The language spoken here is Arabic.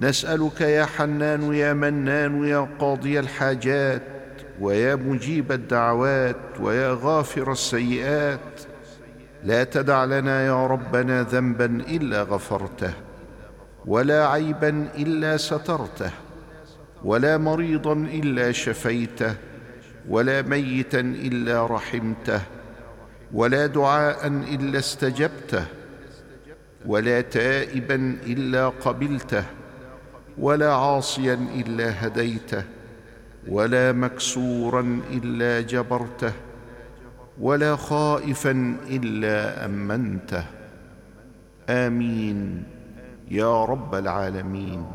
نسألك يا حنان يا منان يا قاضي الحاجات ويا مجيب الدعوات ويا غافر السيئات. لا تدع لنا يا ربنا ذنبا إلا غفرته ولا عيبا إلا سترته ولا مريضا إلا شفيته ولا ميتا إلا رحمته ولا دعاء إلا استجبته ولا تائبا إلا قبلته. ولا عاصيا إلا هديته ولا مكسورا إلا جبرته ولا خائفا إلا أمنته. آمين. يا رب العالمين.